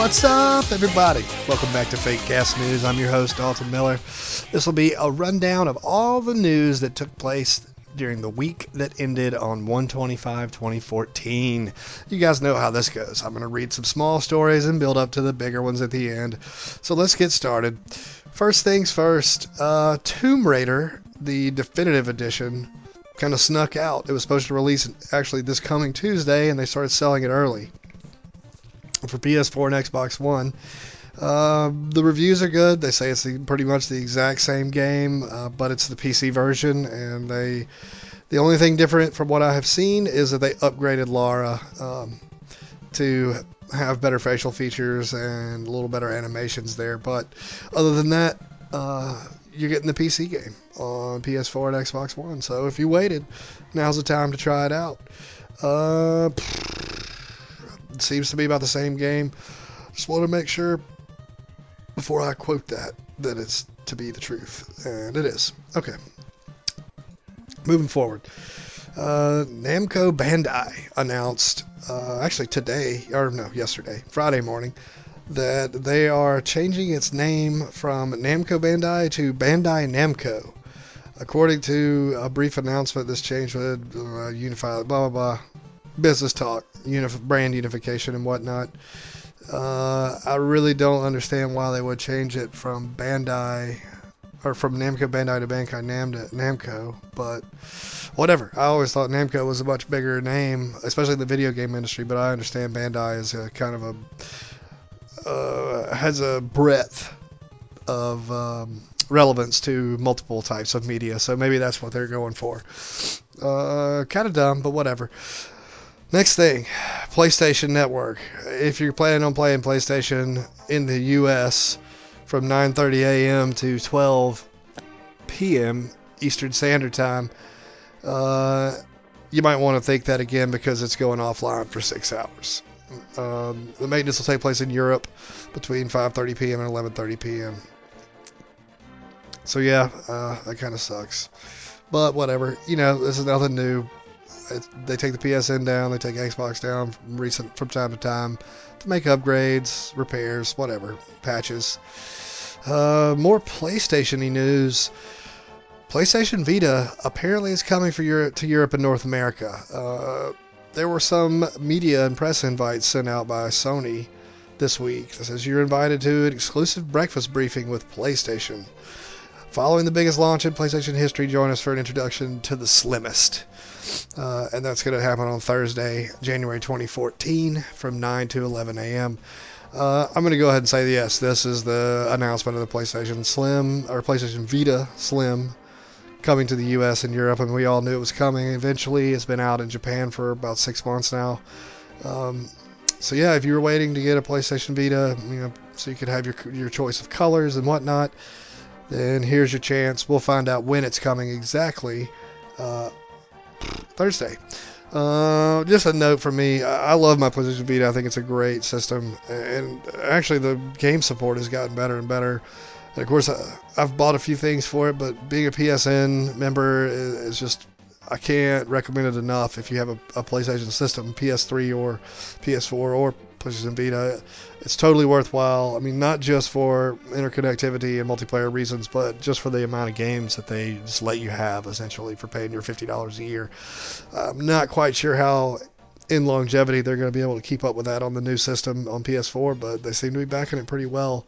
What's up, everybody? Welcome back to Fate Cast News. I'm your host, Dalton Miller. This will be a rundown of all the news that took place during the week that ended on 125 2014. You guys know how this goes. I'm going to read some small stories and build up to the bigger ones at the end. So let's get started. First things first uh, Tomb Raider, the definitive edition, kind of snuck out. It was supposed to release actually this coming Tuesday, and they started selling it early for PS4 and Xbox One. Uh, the reviews are good. They say it's the, pretty much the exact same game, uh, but it's the PC version, and they the only thing different from what I have seen is that they upgraded Lara um, to have better facial features and a little better animations there. But other than that, uh, you're getting the PC game on PS4 and Xbox One. So if you waited, now's the time to try it out. Uh, seems to be about the same game. Just want to make sure before I quote that that it's to be the truth, and it is. Okay. Moving forward, uh, Namco Bandai announced uh, actually today, or no, yesterday, Friday morning, that they are changing its name from Namco Bandai to Bandai Namco. According to a brief announcement, this change would uh, unify blah blah blah business talk, unif- brand unification and whatnot. Uh, I really don't understand why they would change it from Bandai or from Namco Bandai to Bandai Namco, but whatever. I always thought Namco was a much bigger name, especially in the video game industry. But I understand Bandai is a kind of a uh, has a breadth of um, relevance to multiple types of media, so maybe that's what they're going for. Uh, kind of dumb, but whatever. Next thing, PlayStation Network. If you're planning on playing PlayStation in the U.S. from 9:30 a.m. to 12 p.m. Eastern Standard Time, uh, you might want to think that again because it's going offline for six hours. Um, the maintenance will take place in Europe between 5:30 p.m. and 11:30 p.m. So yeah, uh, that kind of sucks. But whatever, you know, this is nothing new they take the PSN down, they take Xbox down from recent from time to time to make upgrades, repairs, whatever, patches. Uh, more PlayStation news. PlayStation Vita apparently is coming for Europe to Europe and North America. Uh, there were some media and press invites sent out by Sony this week that says you're invited to an exclusive breakfast briefing with PlayStation. Following the biggest launch in PlayStation history, join us for an introduction to the Slimmest. Uh, and that's going to happen on Thursday, January 2014, from 9 to 11 a.m. Uh, I'm going to go ahead and say yes. This is the announcement of the PlayStation Slim or PlayStation Vita Slim coming to the U.S. and Europe, and we all knew it was coming. Eventually, it's been out in Japan for about six months now. Um, so yeah, if you were waiting to get a PlayStation Vita, you know, so you could have your your choice of colors and whatnot, then here's your chance. We'll find out when it's coming exactly. Uh, Thursday. Uh, just a note for me. I love my PlayStation Vita. I think it's a great system, and actually the game support has gotten better and better. And of course, I, have bought a few things for it, but being a PSN member is, just I can't recommend it enough. If you have a, a PlayStation system, PS3 or PS4 or PlayStation Vita, it's totally worthwhile. I mean, not just for interconnectivity and multiplayer reasons, but just for the amount of games that they just let you have essentially for paying your $50 a year. I'm not quite sure how in longevity they're going to be able to keep up with that on the new system on PS4, but they seem to be backing it pretty well.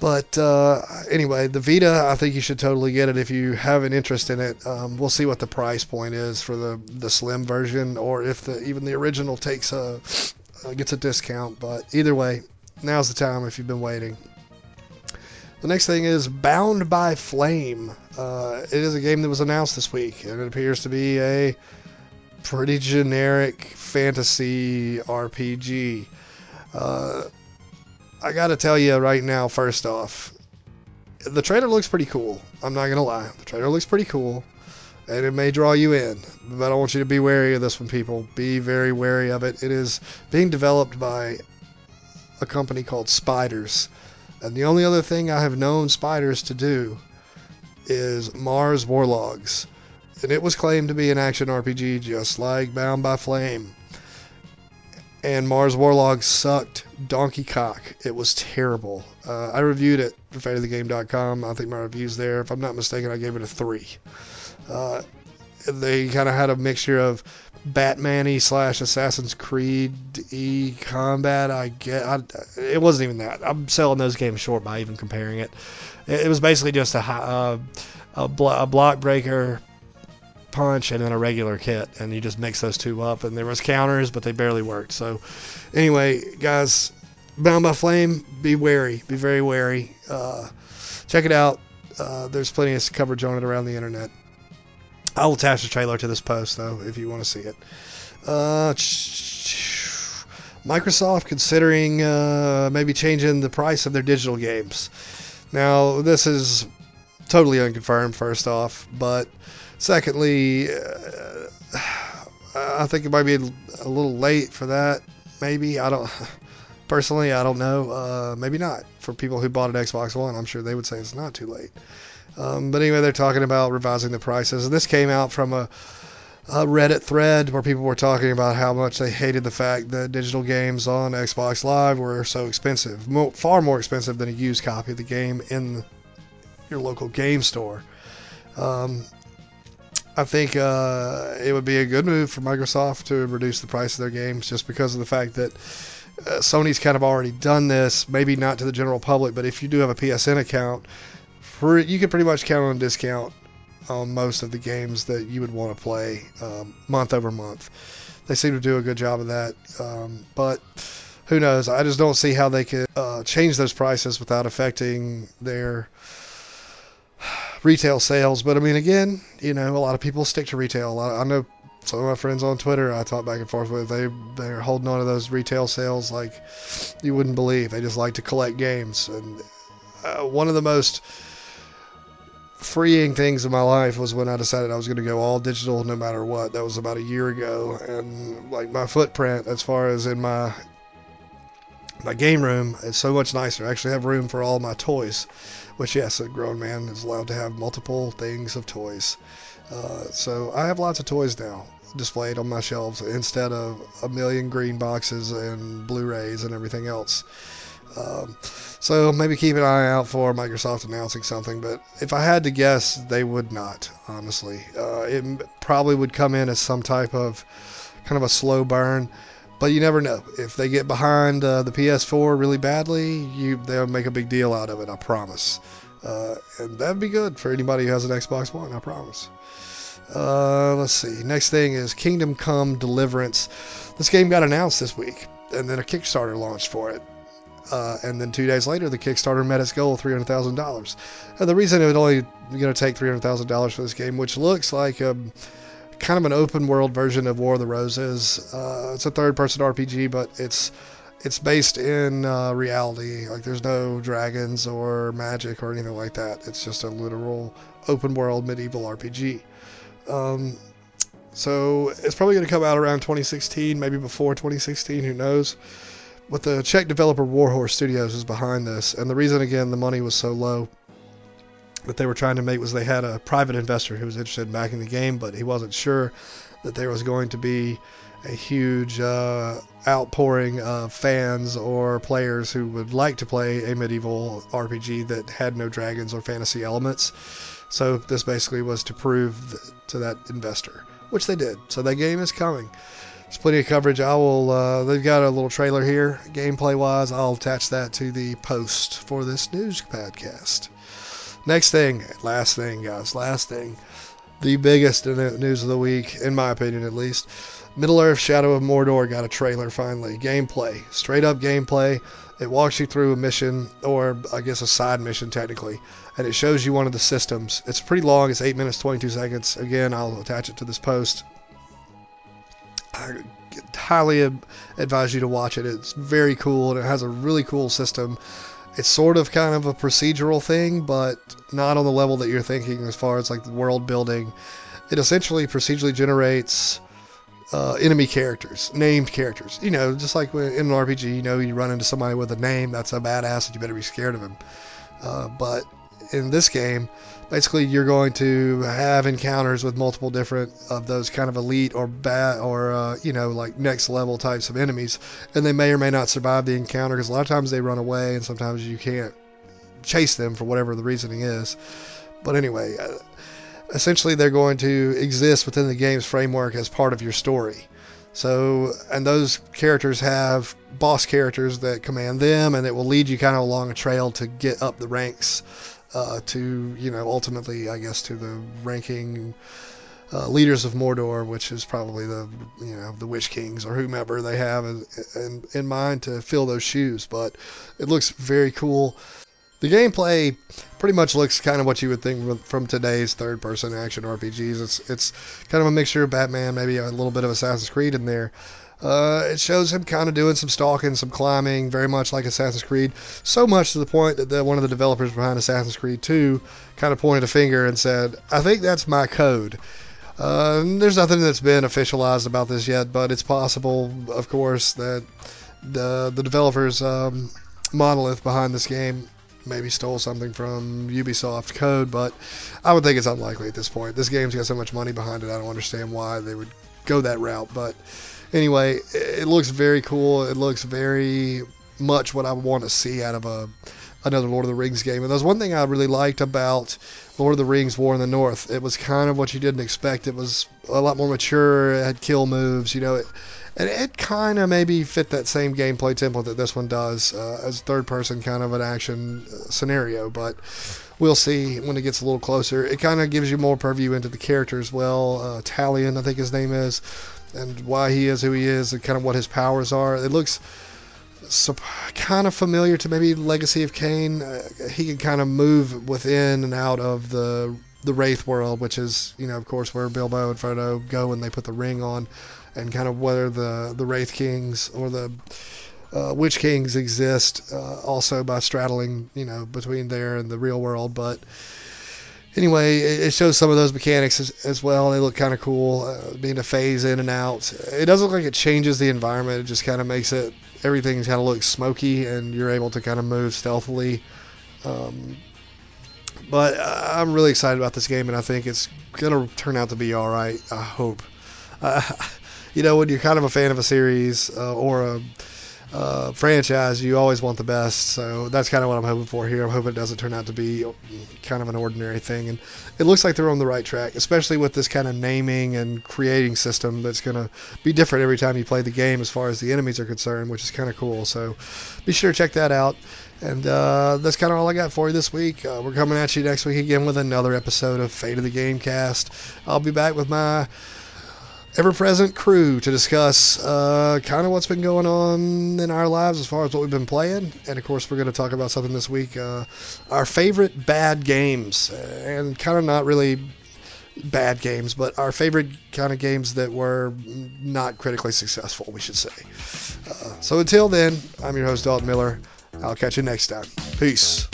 But uh, anyway, the Vita, I think you should totally get it if you have an interest in it. Um, we'll see what the price point is for the the slim version, or if the even the original takes a uh, gets a discount. But either way, now's the time if you've been waiting. The next thing is Bound by Flame. Uh, it is a game that was announced this week, and it appears to be a pretty generic fantasy RPG. Uh, I gotta tell you right now, first off, the trailer looks pretty cool. I'm not gonna lie, the trailer looks pretty cool and it may draw you in. But I want you to be wary of this one, people. Be very wary of it. It is being developed by a company called Spiders. And the only other thing I have known Spiders to do is Mars War Logs. And it was claimed to be an action RPG just like Bound by Flame. and Mars War Log sucked donkey cock. It was terrible. Uh, I reviewed it for fateofthegame.com. I think my review's there. If I'm not mistaken, I gave it a three. Uh, they kind of had a mixture of Batman-y slash Assassin's Creed e combat. I get, I, it wasn't even that. I'm selling those games short by even comparing it. It, it was basically just a uh, a, blo- a block breaker punch and then a regular kit, and you just mix those two up. And there was counters, but they barely worked. So, anyway, guys, Bound by Flame, be wary, be very wary. Uh, check it out. Uh, there's plenty of coverage on it around the internet. I'll attach the trailer to this post though if you want to see it. Uh, Microsoft considering uh, maybe changing the price of their digital games. Now this is totally unconfirmed. First off, but secondly, uh, I think it might be a little late for that. Maybe I don't. Personally, I don't know. Uh, maybe not. For people who bought an Xbox One, I'm sure they would say it's not too late. Um, but anyway, they're talking about revising the prices. And this came out from a, a, Reddit thread where people were talking about how much they hated the fact that digital games on Xbox Live were so expensive, far more expensive than a used copy of the game in your local game store. Um, I think uh, it would be a good move for Microsoft to reduce the price of their games just because of the fact that uh, Sony's kind of already done this, maybe not to the general public, but if you do have a PSN account, you can pretty much count on a discount on most of the games that you would want to play um, month over month. They seem to do a good job of that, um, but who knows? I just don't see how they could uh, change those prices without affecting their retail sales. But I mean, again, you know, a lot of people stick to retail. I, I know some of my friends on Twitter I talk back and forth with. They they're holding on to those retail sales like you wouldn't believe. They just like to collect games, and uh, one of the most freeing things in my life was when I decided I was going to go all digital no matter what. That was about a year ago, and like my footprint as far as in my my game room is so much nicer. I actually have room for all my toys, which yes, a grown man is allowed to have multiple things of toys. Uh, so I have lots of toys now displayed on my shelves instead of a million green boxes and Blu-rays and everything else. Um, so maybe keep an eye out for Microsoft announcing something. But if I had to guess, they would not. Honestly, uh, it probably would come in as some type of kind of a slow burn. But you never know. If they get behind uh, the PS4 really badly, you they'll make a big deal out of it. I promise. Uh, and that'd be good for anybody who has an Xbox One. I promise. Uh, let's see. Next thing is Kingdom Come Deliverance. This game got announced this week, and then a Kickstarter launched for it. Uh, and then two days later, the Kickstarter met its goal of $300,000. And the reason it would only going to take $300,000 for this game, which looks like a, kind of an open world version of War of the Roses. Uh, it's a third person RPG, but it's it's based in uh, reality. Like there's no dragons or magic or anything like that. It's just a literal open world medieval RPG. Um, so it's probably going to come out around 2016, maybe before 2016. Who knows? But the Czech developer Warhorse Studios is behind this, and the reason again the money was so low that they were trying to make was they had a private investor who was interested in backing the game, but he wasn't sure that there was going to be a huge uh, outpouring of fans or players who would like to play a medieval RPG that had no dragons or fantasy elements. So this basically was to prove to that investor, which they did. So that game is coming. Plenty of coverage. I will. Uh, they've got a little trailer here, gameplay wise. I'll attach that to the post for this news podcast. Next thing, last thing, guys, last thing. The biggest news of the week, in my opinion at least. Middle Earth Shadow of Mordor got a trailer finally. Gameplay. Straight up gameplay. It walks you through a mission, or I guess a side mission technically, and it shows you one of the systems. It's pretty long, it's 8 minutes 22 seconds. Again, I'll attach it to this post. I highly advise you to watch it. It's very cool and it has a really cool system. It's sort of kind of a procedural thing, but not on the level that you're thinking as far as like world building. It essentially procedurally generates uh, enemy characters, named characters. You know, just like in an RPG, you know, you run into somebody with a name that's a badass and you better be scared of him. Uh, but in this game, basically you're going to have encounters with multiple different of those kind of elite or bad or uh, you know like next level types of enemies, and they may or may not survive the encounter because a lot of times they run away and sometimes you can't chase them for whatever the reasoning is. But anyway, uh, essentially they're going to exist within the game's framework as part of your story. So, and those characters have boss characters that command them, and it will lead you kind of along a trail to get up the ranks uh, to, you know, ultimately, I guess, to the ranking uh, leaders of Mordor, which is probably the, you know, the Witch Kings or whomever they have in, in mind to fill those shoes. But it looks very cool. The gameplay pretty much looks kind of what you would think from today's third-person action RPGs. It's it's kind of a mixture of Batman, maybe a little bit of Assassin's Creed in there. Uh, it shows him kind of doing some stalking, some climbing, very much like Assassin's Creed. So much to the point that the, one of the developers behind Assassin's Creed 2 kind of pointed a finger and said, "I think that's my code." Uh, there's nothing that's been officialized about this yet, but it's possible, of course, that the the developers um, monolith behind this game maybe stole something from Ubisoft code, but I would think it's unlikely at this point. This game's got so much money behind it, I don't understand why they would go that route. But anyway, it looks very cool. It looks very much what I want to see out of a another Lord of the Rings game. And there's one thing I really liked about Lord of the Rings War in the North. It was kind of what you didn't expect. It was a lot more mature. It had kill moves. You know, it, and it kind of maybe fit that same gameplay template that this one does uh, as third person kind of an action uh, scenario but we'll see when it gets a little closer it kind of gives you more purview into the character as well uh, Talion I think his name is and why he is who he is and kind of what his powers are it looks kind of familiar to maybe Legacy of Kain. Uh, he can kind of move within and out of the the Wraith world, which is you know of course where Bilbo and Frodo go when they put the ring on and kind of whether the the Wraith Kings or the uh, Witch Kings exist uh, also by straddling, you know, between there and the real world. But anyway, it, shows some of those mechanics as, as well. They look kind of cool, uh, being to phase in and out. It doesn't look like it changes the environment. It just kind of makes it everything kind of looks smoky, and you're able to kind of move stealthily. Um, but I'm really excited about this game, and I think it's gonna turn out to be all right. I hope. Uh, you know, when you're kind of a fan of a series uh, or a uh, franchise, you always want the best. So that's kind of what I'm hoping for here. I'm hoping it doesn't turn out to be kind of an ordinary thing. And it looks like they're on the right track, especially with this kind of naming and creating system that's going to be different every time you play the game as far as the enemies are concerned, which is kind of cool. So be sure to check that out. And uh, that's kind of all I got for you this week. Uh, we're coming at you next week again with another episode of Fate of the Gamecast. I'll be back with my ever present crew to discuss uh, kind of what's been going on in our lives as far as what we've been playing. And of course, we're going to talk about something this week uh, our favorite bad games. And kind of not really bad games, but our favorite kind of games that were not critically successful, we should say. Uh, so until then, I'm your host, Dalton Miller. I'll catch you next time. Peace.